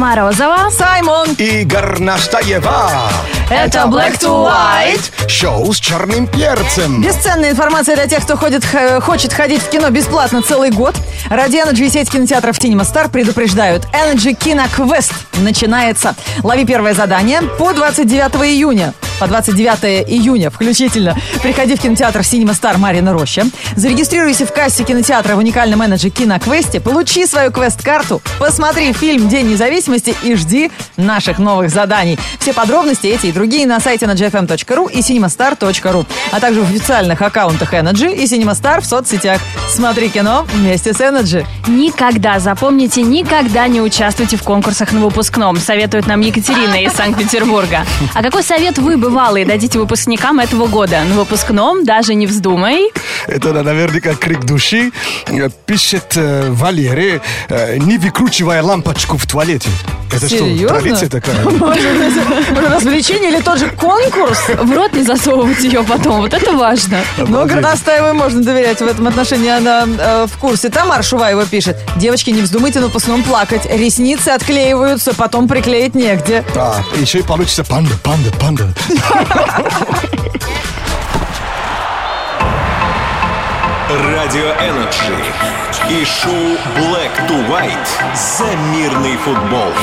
Морозова. Саймон. Игорь Настаева. Это Black to White. Шоу с черным перцем. Бесценная информация для тех, кто ходит, х- хочет ходить в кино бесплатно целый год. Ради Energy и сеть кинотеатров Cinema Star предупреждают. Energy Кино Квест начинается. Лови первое задание по 29 июня. По 29 июня включительно. Приходи в кинотеатр Cinema Star Марина Роща. Зарегистрируйся в кассе кинотеатра в уникальном Energy Кино Квесте. Получи свою квест-карту. Посмотри фильм День независимости и жди наших новых заданий. Все подробности эти и другие на сайте energyfm.ru и cinemastar.ru, а также в официальных аккаунтах Energy и Cinema Star в соцсетях. Смотри кино вместе с Energy. Никогда, запомните, никогда не участвуйте в конкурсах на выпускном, советует нам Екатерина из Санкт-Петербурга. А какой совет вы, бывалые, дадите выпускникам этого года? На выпускном даже не вздумай. Это наверняка крик души. Э, Пишет э, Валерия, э, не выкручивая лампочку в туалете. Это Серьезно? что, традиция такая? Может, развлечение или тот же конкурс? В рот не засовывать ее потом, вот это важно. Но Горностаевой можно доверять в этом отношении, она э, в курсе. Тамар Шуваева пишет. Девочки, не вздумайте на выпускном плакать. Ресницы отклеиваются, потом приклеить негде. Да, еще и получится панда, панда, панда. Радио Energy и шоу Black to White за мирный футбол.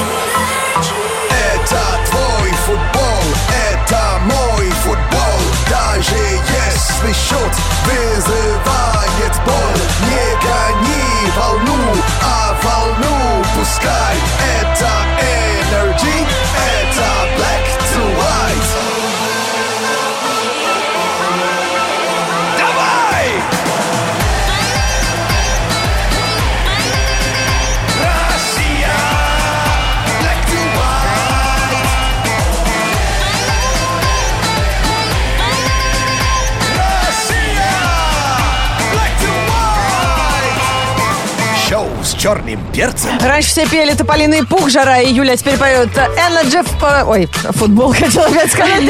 Если счет вызывает боль. Не гони волну, а волну пускай. Это Energy, это черным перцем. Раньше все пели Тополиный пух, Жара и Юля, а теперь поют Energy... в- Ой, футбол хотела опять сказать.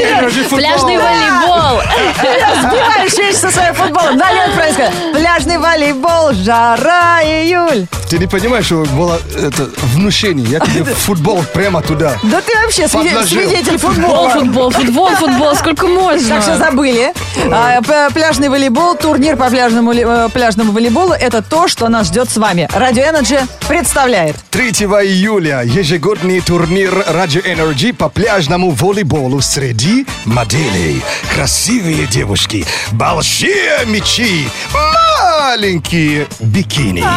Пляжный волейбол. Сбиваешь вещи со своим футболом. Да, правильно сказала. Пляжный волейбол, жара, июль. Ты не понимаешь, что было это внушение. Я тебе футбол прямо туда. Да ты вообще свидетель Футбол, футбола. футбол, футбол, футбол, сколько можно? Так что забыли. А, пляжный волейбол, турнир по э, пляжному волейболу – это то, что нас ждет с вами. Радио Energy представляет. 3 июля ежегодный турнир Radio Energy по пляжному волейболу среди моделей. Красивые девушки, большие мечи, маленькие бикини.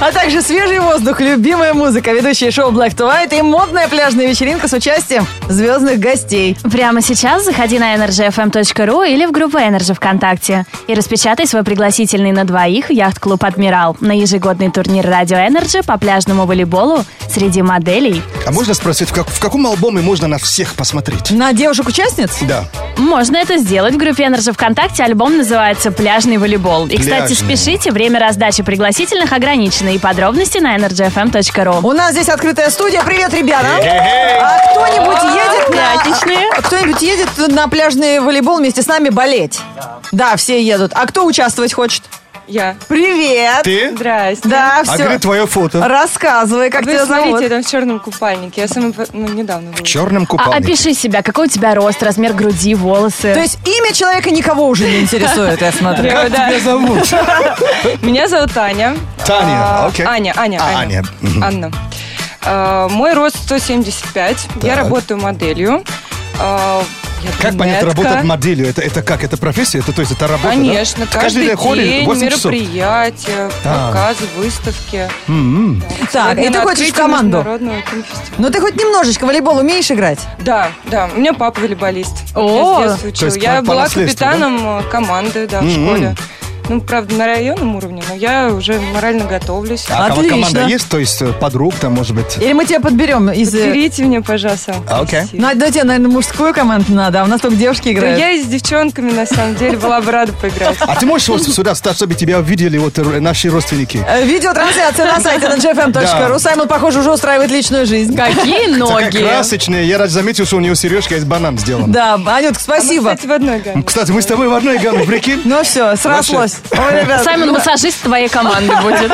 А также свежий воздух, любимая музыка, ведущие шоу Black to White и модная пляжная вечеринка с участием звездных гостей. Прямо сейчас заходи на energyfm.ru или в группу Energy ВКонтакте и распечатай свой пригласительный на двоих в яхт-клуб «Адмирал» на ежегодный турнир «Радио Energy по пляжному волейболу среди моделей. А можно спросить, в, как- в каком альбоме можно на всех посмотреть? На девушек-участниц? Да. Можно это сделать в группе Energy ВКонтакте. Альбом называется «Пляжный волейбол». И, кстати, Пляжный. Спешите, время раздачи пригласительных ограничено. И подробности на energyfm.ru. У нас здесь открытая студия. Привет, ребята! А кто-нибудь едет на... А Кто-нибудь едет на пляжный волейбол вместе с нами болеть? Да, все едут. А кто участвовать хочет? Я. Привет! Ты? Здрасте. Да, А все. где твое фото? Рассказывай, как Вы тебя зовут. смотрите, я там в черном купальнике. Я сама ну, недавно была. В черном А, купальнике. опиши себя. Какой у тебя рост, размер груди, волосы? То есть имя человека никого уже не интересует, я смотрю. Как тебя зовут? Меня зовут Таня. Таня, А, окей. Аня, Аня, А, Аня. Анна. А, Мой рост 175. Я работаю моделью. Я Как понять, брюнетка. работать моделью? Это, это как? Это профессия? Это, то есть это работа, Конечно, да? каждый, день ходит день 8 часов? мероприятия, А. показы, выставки. М-м. Так, Сегодня и ты хочешь в команду? Ну ты хоть немножечко волейбол умеешь играть? Да, да. У меня папа волейболист. О, Я с детства учил. Я была капитаном э, команды, да, в М-м. школе. Ну, правда, на районном уровне, но я уже морально готовлюсь. А Отлично. команда есть? То есть э, подруг там, может быть? Или мы тебя подберем из... э, Берите меня, пожалуйста. А, окей. Спасибо. Ну, да, тебе, наверное, мужскую команду надо, а у нас только девушки Да играют. я и с девчонками, на самом деле, была бы рада поиграть. А ты можешь вот сюда встать, чтобы тебя увидели вот наши родственники? Э, Видеотрансляция на сайте nfm.ru. Да. Саймон, похоже, уже устраивает личную жизнь. Какие ноги? Красочные. Я раз заметил, что у него сережка из банан сделана. Да, Анютка, спасибо. кстати, в одной гамме. Кстати, мы с тобой в одной гамме, прикинь? Ну все, срослось. Ой, ребят, Саймон массажист твоей команды будет.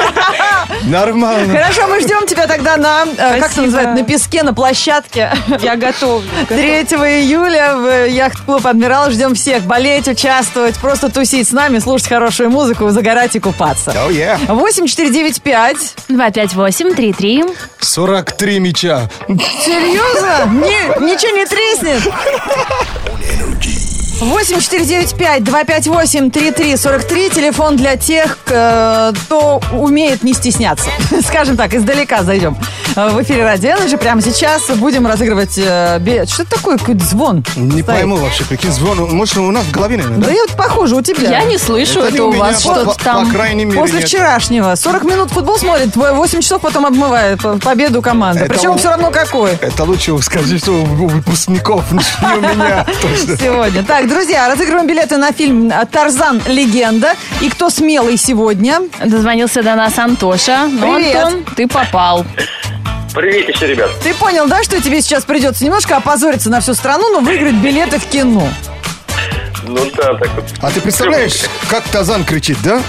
Нормально. Хорошо, мы ждем тебя тогда на, э, как это называется, на песке, на площадке. Я готовлю. 3 июля в яхт-клуб «Адмирал». Ждем всех болеть, участвовать, просто тусить с нами, слушать хорошую музыку, загорать и купаться. Oh, yeah. 8495. 258-33. 43 мяча. Серьезно? Не- ничего не треснет? 8495-258-3343. Телефон для тех, э, кто умеет не стесняться. Скажем так, издалека зайдем. Э, В эфире Радио Energy прямо сейчас будем разыгрывать э. Что это такое? Какой-то звон? Не стоит. пойму вообще, прикинь, звон. Может, у нас в голове, наверное, Да да? я вот похоже, у тебя. Я не слышу, Это это у у вас по- что-то по- там. По крайней мере, После нет. вчерашнего. 40 минут футбол смотрит, твой 8 часов потом обмывает по- победу команды. Это Причем он- все равно какой. Это лучше скажи, что у выпускников, не у меня. Сегодня. Так, друзья, разыгрываем билеты на фильм «Тарзан. Легенда». И кто смелый сегодня? Дозвонился до нас Антоша. Ну, Привет. Антон, ты попал. Привет еще, ребят. Ты понял, да, что тебе сейчас придется немножко опозориться на всю страну, но выиграть билеты в кино? Ну да, так вот. А ты представляешь, как Тазан кричит, да?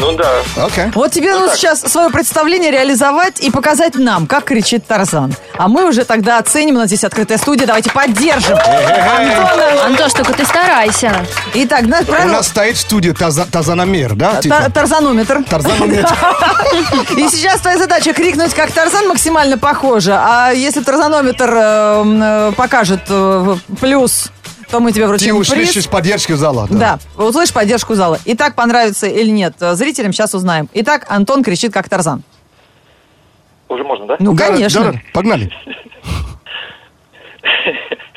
Ну да. Окей. Вот тебе нужно сейчас свое представление реализовать и показать нам, как кричит Тарзан. А мы уже тогда оценим, у нас здесь открытая студия, давайте поддержим Антона. Антош, только ты старайся. Итак, знаешь, У правило... нас стоит в студии Таза- Тазаномер, да? Типа? Тарзанометр. Тарзанометр. И сейчас твоя задача крикнуть, как Тарзан максимально похоже. А если Тарзанометр э, м, э, покажет э, плюс, то мы тебе Ты вручим приз. услышишь поддержку зала. Да, услышь поддержку зала. Итак, понравится или нет зрителям, сейчас узнаем. Итак, Антон кричит, как Тарзан. Уже можно, да? Ну, Да, конечно. да, Погнали.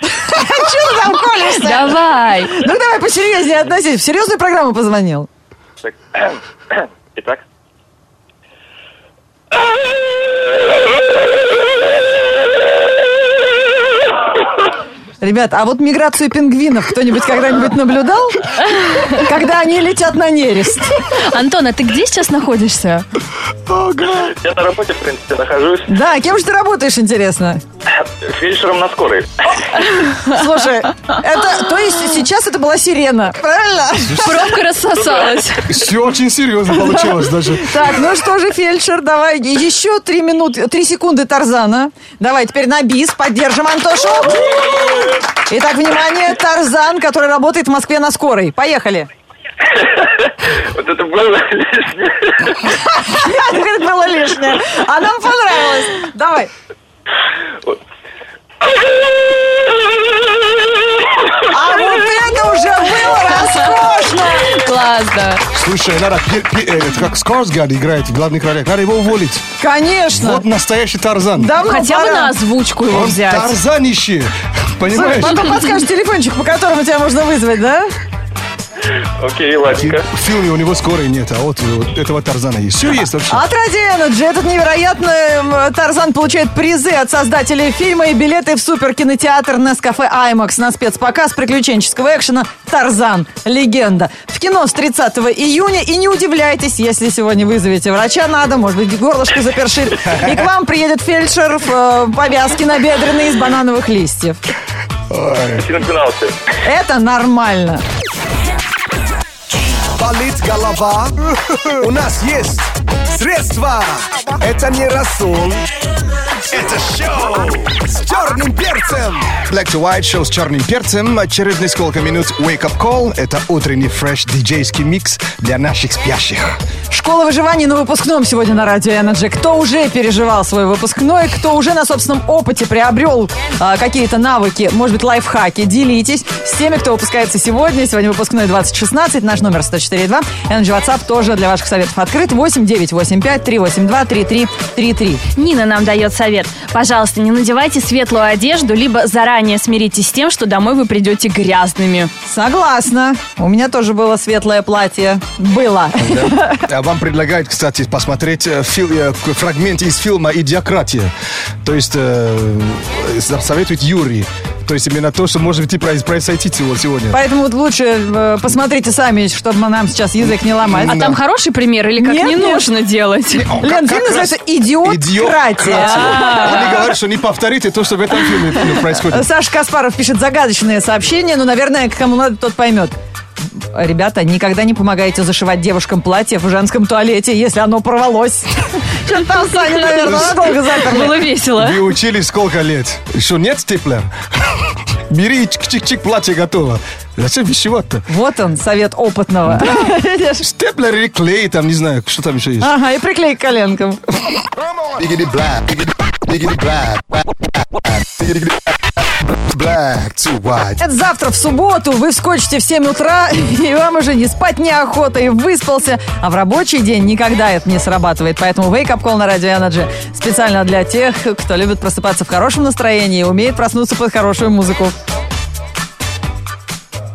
Чего ты там колешься? Давай. Ну, давай посерьезнее относись. В серьезную программу позвонил. Так. Итак. Ребят, а вот миграцию пингвинов кто-нибудь когда-нибудь наблюдал? Когда они летят на нерест. Антон, а ты где сейчас находишься? Я на работе, в принципе, нахожусь. Да, кем же ты работаешь, интересно? Фельдшером на скорой. Слушай, это, то есть сейчас это была сирена, правильно? Пробка рассосалась. Все очень серьезно получилось даже. Так, ну что же, фельдшер, давай еще три минуты, три секунды Тарзана. Давай теперь на бис, поддержим Антошу. Итак, внимание, Тарзан, который работает в Москве на скорой. Поехали. Вот это было лишнее. Это было лишнее. А нам понравилось. Давай. А вот это уже было роскошно. Класс, да. Слушай, надо, пе- пе- э, это как Скорсгард играет в главных ролях, надо его уволить. Конечно. Вот настоящий Тарзан. Давно Хотя бы пора. на озвучку его Он взять. Тарзанище. Слушай, Понимаешь? потом подскажешь телефончик, по которому тебя можно вызвать, да? Окей, ладненько. В фильме у него скорой нет, а вот этого Тарзана есть. Все есть вообще. От Ради Energy этот невероятный Тарзан получает призы от создателей фильма и билеты в суперкинотеатр Нескафе IMAX на спецпоказ приключенческого экшена «Тарзан. Легенда». В кино с 30 июня. И не удивляйтесь, если сегодня вызовете врача надо, может быть, горлышко запершит. И к вам приедет фельдшер в э, повязке набедренной из банановых листьев. Это нормально. Болит голова? У нас есть средства. Это не рассол. Это шоу с черным перцем. Black to White шоу с черным перцем. Через несколько минут Wake Up Call. Это утренний фреш диджейский микс для наших спящих. Школа выживания на выпускном сегодня на радио Energy. Кто уже переживал свой выпускной, кто уже на собственном опыте приобрел а, какие-то навыки, может быть, лайфхаки, делитесь с теми, кто выпускается сегодня. Сегодня выпускной 2016, наш номер 104.2. Energy WhatsApp тоже для ваших советов открыт. 8 985 382 3333. Нина нам дает совет. Пожалуйста, не надевайте светлую одежду, либо заранее смиритесь с тем, что домой вы придете грязными. Согласна. У меня тоже было светлое платье. Было. А Вам предлагают, кстати, посмотреть э, фил- э, фрагмент из фильма «Идиократия». То есть э, советует Юрий. То есть именно то, что может идти произ- произойти сего- сегодня. Поэтому вот лучше э, посмотрите сами, чтобы нам сейчас язык не ломать. А там хороший пример или как Нет, не нет. нужно делать? Лен, Как- фильм как называется «Идиократия». Они говорят, что не повторите то, что в этом фильме происходит. Саша Каспаров пишет загадочные сообщения, но, наверное, кому надо, тот поймет. Ребята, никогда не помогайте зашивать девушкам платье в женском туалете, если оно порвалось. Что там Саня, наверное, надолго заперли. Было весело. Вы учились сколько лет? Еще нет степлер? Бери, чик-чик-чик, платье готово. Зачем вещевать-то? Вот он, совет опытного. Видишь? Степлер или клей, там, не знаю, что там еще есть. Ага, и приклей к коленкам. Black, too white. Это завтра в субботу, вы вскочите в 7 утра, и вам уже не спать неохота, и выспался. А в рабочий день никогда это не срабатывает. Поэтому Wake Up Call на Radio Energy специально для тех, кто любит просыпаться в хорошем настроении и умеет проснуться под хорошую музыку.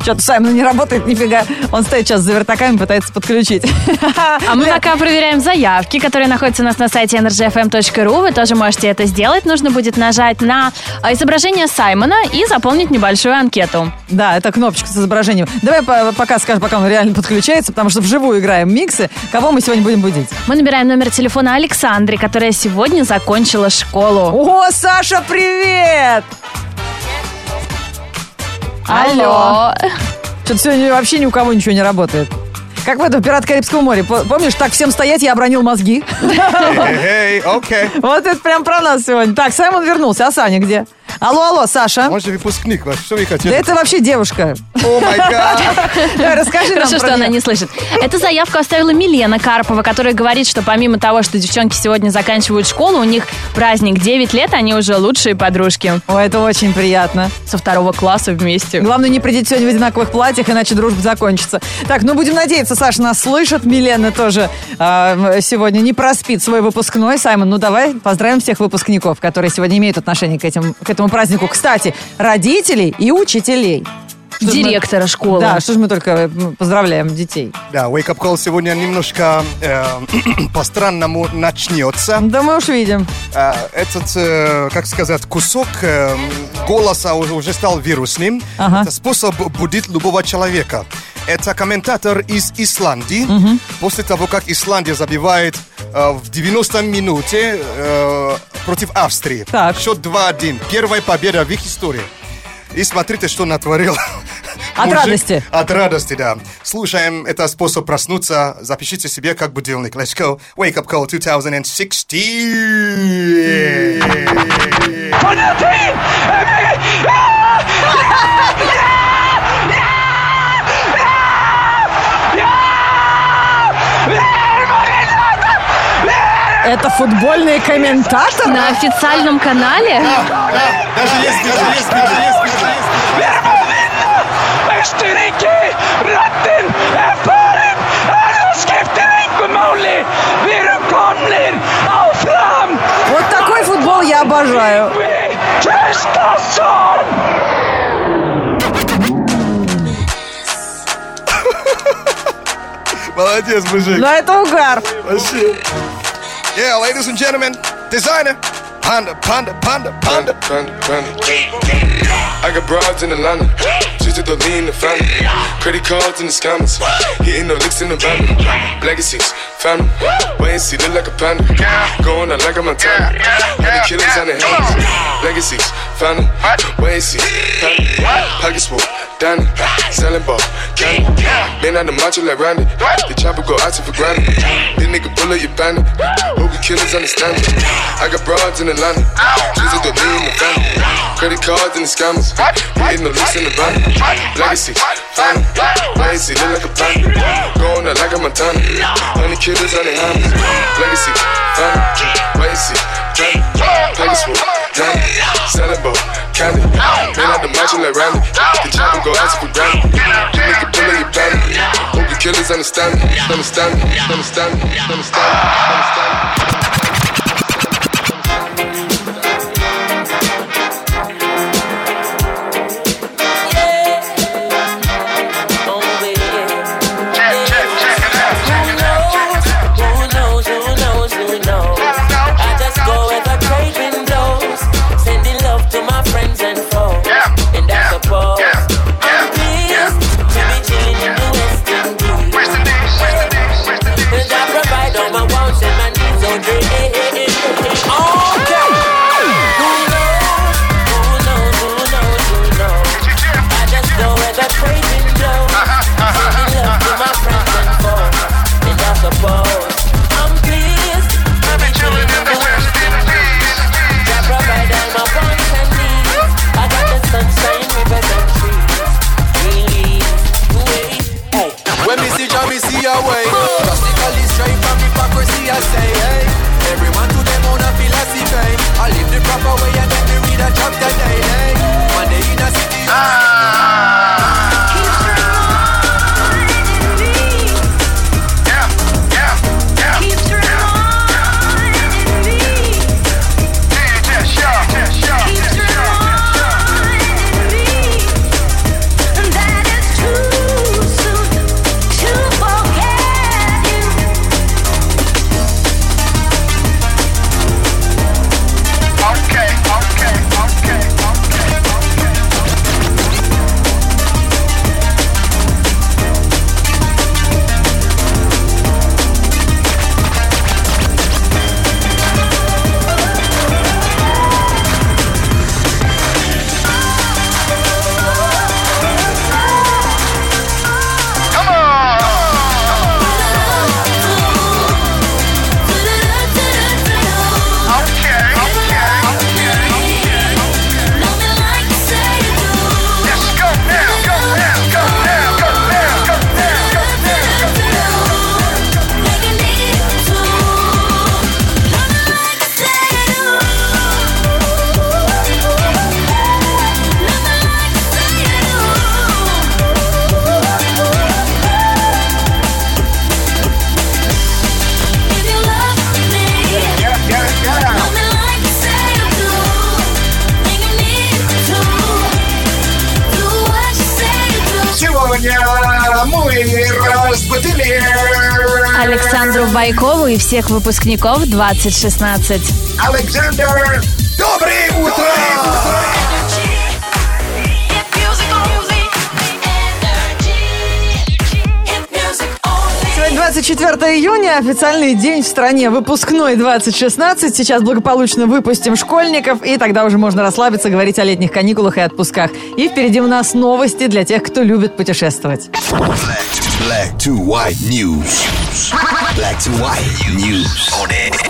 Что-то Саймон не работает нифига. Он стоит сейчас за вертаками, пытается подключить. А мы пока проверяем заявки, которые находятся у нас на сайте energyfm.ru. Вы тоже можете это сделать. Нужно будет нажать на а, изображение Саймона и заполнить небольшую анкету. Да, это кнопочка с изображением. Давай по- пока скажем, пока он реально подключается, потому что вживую играем миксы. Кого мы сегодня будем будить? Мы набираем номер телефона Александры, которая сегодня закончила школу. О, Саша, привет! Алло. Что-то сегодня вообще ни у кого ничего не работает. Как в этом «Пират Карибского моря». По- Помнишь, так всем стоять, я обронил мозги. Эй, окей. Вот это прям про нас сегодня. Так, Саймон вернулся, а Саня где? Алло, алло, Саша. Он же выпускник, ваш. что вы Да хотели? это вообще девушка. О май гад. Расскажи нам Хорошо, что она не слышит. Эту заявку оставила Милена Карпова, которая говорит, что помимо того, что девчонки сегодня заканчивают школу, у них праздник 9 лет, они уже лучшие подружки. Ой, это очень приятно. Со второго класса вместе. Главное, не придите сегодня в одинаковых платьях, иначе дружба закончится. Так, ну будем надеяться, Саша нас слышит. Милена тоже а, сегодня не проспит свой выпускной. Саймон, ну давай поздравим всех выпускников, которые сегодня имеют отношение к, этим, к этому празднику. Кстати, родителей и учителей. Что ж мы- Директора школы. Да, что ж мы только м, поздравляем детей. Да, Wake Up Call сегодня немножко э, по-странному начнется. Да мы уж видим. Э, этот, э, как сказать, кусок э, голоса уже, уже стал вирусным. Ага. Это способ будить любого человека. Это комментатор из Исландии. После того, как Исландия забивает э, в 90 минуте э, против Австрии. Так. Счет 2-1. Первая победа в их истории. И смотрите, что натворил. От мужик. радости. От радости, да. Слушаем, это способ проснуться. Запишите себе как будильник. Let's go. Wake up call 2016. Это футбольный комментатор? На официальном канале? Даже есть видео, есть видео, есть видео, есть. Österrike! Ratten er! Það skiptir engu máli! Við erum komnir áfram! Вот такой футбол я обожаю. Tröstason! Молодец, мужик. Но это угар. Вообще. Yeah, ladies and gentlemen, designer. Panda, panda, panda, panda. Panda, panda. I got broads in Atlanta. Just to the lean the family. Credit cards in the scammers. Hitting the licks in the van. Legacies, family. Wait and see, look like a panda. Going out like I'm a Montana. Honey killers on their hands. Legacies, and see, family. Pockets full, Danny. Selling ball, candy. Been out the macho like Randy. The chopper go out to for granted. This nigga bullet your bandit. Hogan killers understand me. I got broads in Atlanta. Just to lean the family. Credit cards and the scammers. Hitting the licks in the van. Legacy, family. Legacy, look like a panda. Going out like a Montana. Honey killers on their hands. Legacy, family. Legacy, full, Danny. Selling ball, candy. Man out the mansion like Randy. The chopper go out for granted. You nigga bullet your bandit. Hope the killers understand me. Understand me. Understand me. Understand me. Understand me. Александру Байкову и всех выпускников 2016. Александр, доброе утро! Сегодня 24 июня, официальный день в стране, выпускной 2016. Сейчас благополучно выпустим школьников, и тогда уже можно расслабиться, говорить о летних каникулах и отпусках. И впереди у нас новости для тех, кто любит путешествовать. Black to white news. Black to white news on energy.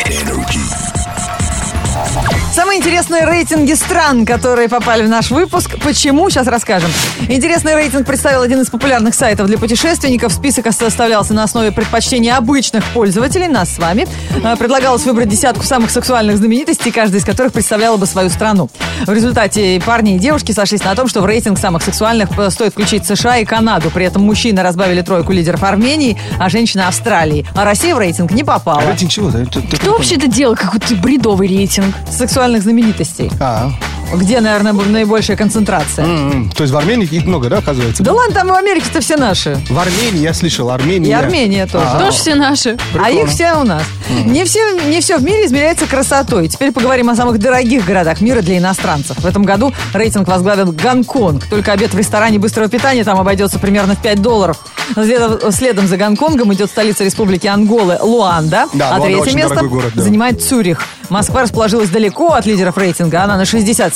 Самые интересные рейтинги стран, которые попали в наш выпуск. Почему? Сейчас расскажем. Интересный рейтинг представил один из популярных сайтов для путешественников. Список составлялся на основе предпочтений обычных пользователей, нас с вами. Э, Предлагалось выбрать десятку самых сексуальных знаменитостей, каждая из которых представляла бы свою страну. В результате парни и девушки сошлись на том, что в рейтинг самых сексуальных э, стоит включить США и Канаду. При этом мужчины разбавили тройку лидеров Армении, а женщины Австралии. А Россия в рейтинг не попала. Рейтинг чего? Кто вообще это делал? Какой-то бредовый рейтинг. Сексуальных знаменитостей. А, Где, наверное, наибольшая концентрация. м, то есть в Армении их много, да, оказывается? Да ладно, там в Америке-то все наши. В Армении я слышал, Армения. И Армения тоже. А, Тоже все наши. А их все у нас. Не все, не все в мире измеряется красотой. Теперь поговорим о самых дорогих городах мира для иностранцев. В этом году рейтинг возглавил Гонконг. Только обед в ресторане быстрого питания там обойдется примерно в 5 долларов. Следом, следом за Гонконгом идет столица республики Анголы Луанда. Да, а Луанда третье место город, да. занимает Цюрих. Москва расположилась далеко от лидеров рейтинга. Она на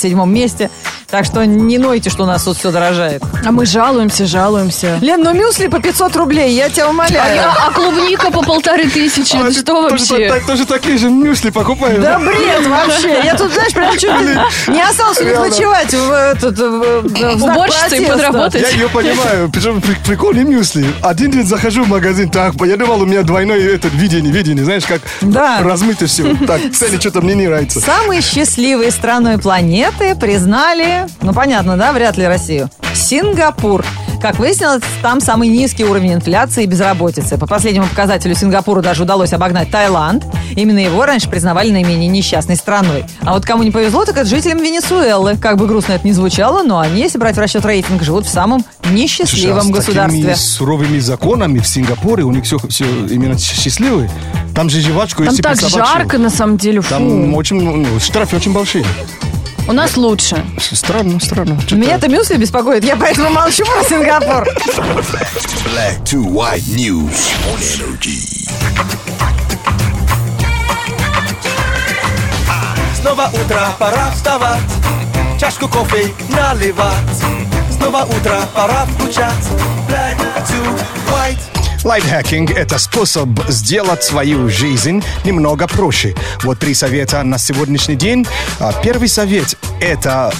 67-м месте. Так что не нойте, что у нас тут все дорожает. А мы жалуемся, жалуемся. Лен, ну мюсли по 500 рублей, я тебя А, умоляю. я- а клубника по полторы тысячи. а что тоже, вообще? так- тоже такие же мюсли покупаешь. Да бред вообще. Я тут, знаешь, прям чуть ли не остался не ночевать в этот Уборщицей протеста. подработать. Я ее понимаю, причем при- прикольные мюсли. Один день захожу в магазин, так, я думал, у меня двойное этот видение, видение, знаешь, как Да. размыто все. Так, цены что-то мне не нравится. Самой счастливой страной планеты признали, ну понятно, да, вряд ли Россию, Сингапур. Как выяснилось, там самый низкий уровень инфляции и безработицы. По последнему показателю Сингапуру даже удалось обогнать Таиланд. Именно его раньше признавали наименее несчастной страной. А вот кому не повезло, так это жителям Венесуэлы. Как бы грустно это ни звучало, но они, если брать в расчет рейтинг, живут в самом несчастливом Слушай, а с государстве. такими суровыми законами в Сингапуре, у них все, все именно счастливые. Там же жвачку, Там если так жарко, на самом деле. Фу. Там очень, ну, штрафы очень большие. У нас лучше. Странно, странно. Что-то- Меня-то мюсли беспокоит, я поэтому молчу про Сингапур. Black to white news on energy. Снова утро, пора вставать, чашку кофе наливать. Снова утро, пора включать. Black to white. Лайфхакинг – это способ сделать свою жизнь немного проще. Вот три совета на сегодняшний день. А, Первый совет – это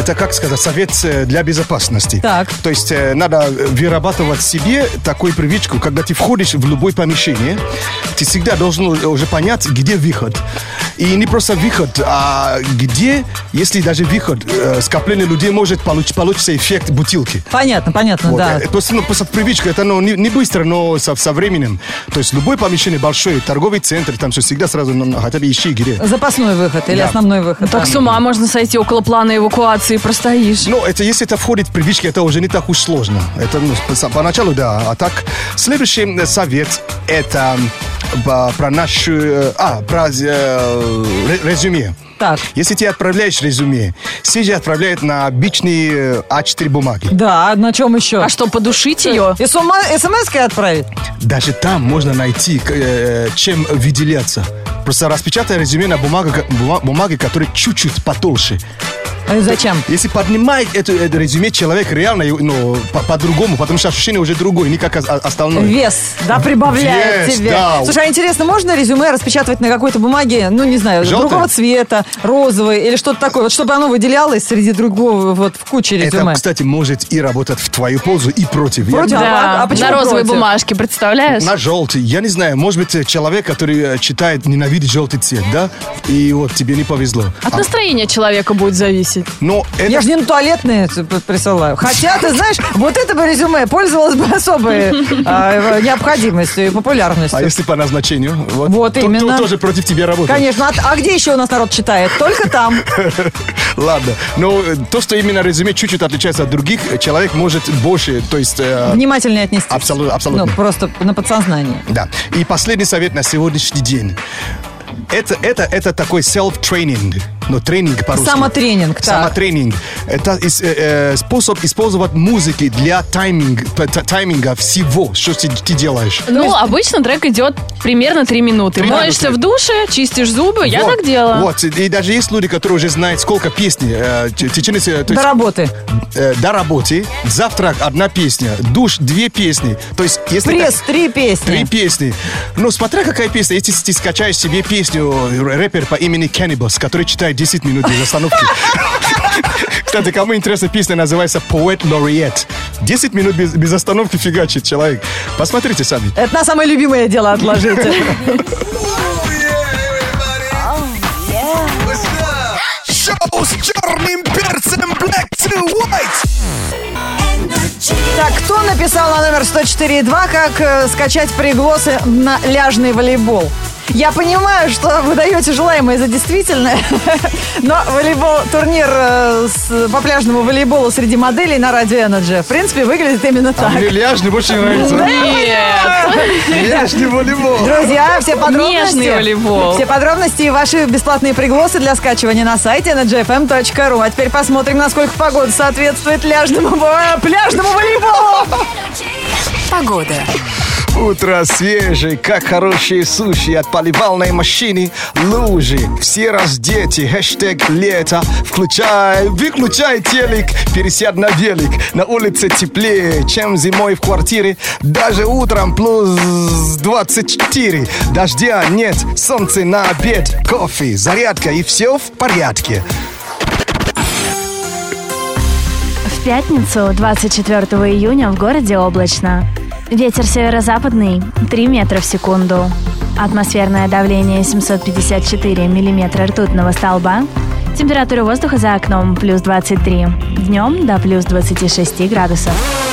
это, как сказать, совет э, для безопасности. Так. То есть э, надо вырабатывать себе такую привычку, когда ты входишь в любое помещение, ты всегда должен уже понять, где выход. И не просто выход, а где, если даже выход, э, скопление людей может получ- получиться эффект бутылки. Понятно, понятно, Вот, да. э, Просто, ну, просто привычка, это ну, не, не быстро, но со, со временем. То есть любое помещение большое, торговый центр, там все всегда сразу ну, хотя бы ищи где. Запасной выход или Да. основной выход. Так да. с ума можно сойти около плана эвакуации, простоишь. Ну, это если это входит в привычки, это уже не так уж сложно. Это ну, по- поначалу, да. А так, следующий э, совет это э, про нашу... э, А, про э, ре- резюме. Так. Если ты отправляешь резюме, все же отправляют на обычные э, А4 бумаги. Да, на чем еще? А что, подушить ее? И смс-кой отправить? Даже там можно найти, к- чем выделяться. Просто распечатай резюме на бумаге, бума- бумаге которая чуть-чуть потолще. А зачем? Если поднимает это, это резюме человек реально ну, по- по-другому, потому что ощущение уже другое, не как остальное. Вес, да, прибавляет Вес, тебе. да. Слушай, а интересно, можно резюме распечатывать на какой-то бумаге, ну, не знаю, Желтой? другого цвета, розовый или что-то такое, вот чтобы оно выделялось среди другого, вот в куче резюме? Это, кстати, может и работать в твою пользу, и против. Против? не знаю. А- а почему на розовой против? бумажке, представляешь? На желтый. Я не знаю, может быть, человек, который э, читает, ненавидит желтый цвет, да? И вот тебе не повезло. От А- настроения человека будет зависеть. но это... Я же не на туалетные присылаю. Хотя, ты знаешь, вот это бы резюме пользовалось бы особой а, необходимостью и популярностью. А если по назначению? Вот, Вот то- то именно. тоже против тебя работает. Конечно. А, а где еще у нас народ читает? Только там. Ладно. Но э, то, что именно резюме чуть-чуть отличается от других, человек может больше, то есть... э, Внимательнее отнестись. Абсолютно, абсолютно. Ну, просто на подсознание. Да. И последний совет на сегодняшний день. Это, это, это такой self-training, но тренинг по-русски. Самотренинг, так. Самотренинг. Это э, э, способ использовать музыки для тайминг, тайминга всего, что ты, ты делаешь. Ну, обычно трек идет примерно 3 минуты. Три Моешься минуты. в душе, чистишь зубы, я Вот, так делала. Вот, и даже есть люди, которые уже знают, сколько песней э, в течение... э, то До есть, работы. э, до работы, завтрак одна песня, душ две песни. То есть, если Пресс, так- три песни. Три песни. Ну, смотря какая песня. Если ты скачаешь себе песню рэпер по имени Cannibals, который читает 10 минут без остановки. Кстати, кому интересна песня, называется Poet Laureate. 10 минут без, без остановки фигачит человек. Посмотрите сами. Это на самое любимое дело отложите. Шоу с черным перцем Black to White. Так, кто написал на номер 104.2, как э, скачать приглосы на ляжный волейбол? Я понимаю, что вы даете желаемое за действительное, но волейбол, турнир э, по пляжному волейболу среди моделей на радио Energy, в принципе, выглядит именно А так. мне ляжный больше не нравится. Нет. Ляжный волейбол. Друзья, все подробности, Нежный волейбол. все подробности и ваши бесплатные пригласы для скачивания на сайте energyfm.ru. А теперь посмотрим, насколько погода соответствует ляжному, пляжному волейболу. Погода. Утро свежее, как хорошие суши от поливалной машины. Лужи, все раздеты, хэштег лето. Включай, выключай телек, пересядь на велик. На улице теплее, чем зимой в квартире. Даже утром плюс 24. Дождя нет, солнце на обед, кофе, зарядка и все в порядке. В пятницу, 24 июня, в городе облачно. Ветер северо-западный 3 метра в секунду. Атмосферное давление 754 миллиметра ртутного столба. Температура воздуха за окном плюс 23. Днем до плюс 26 градусов.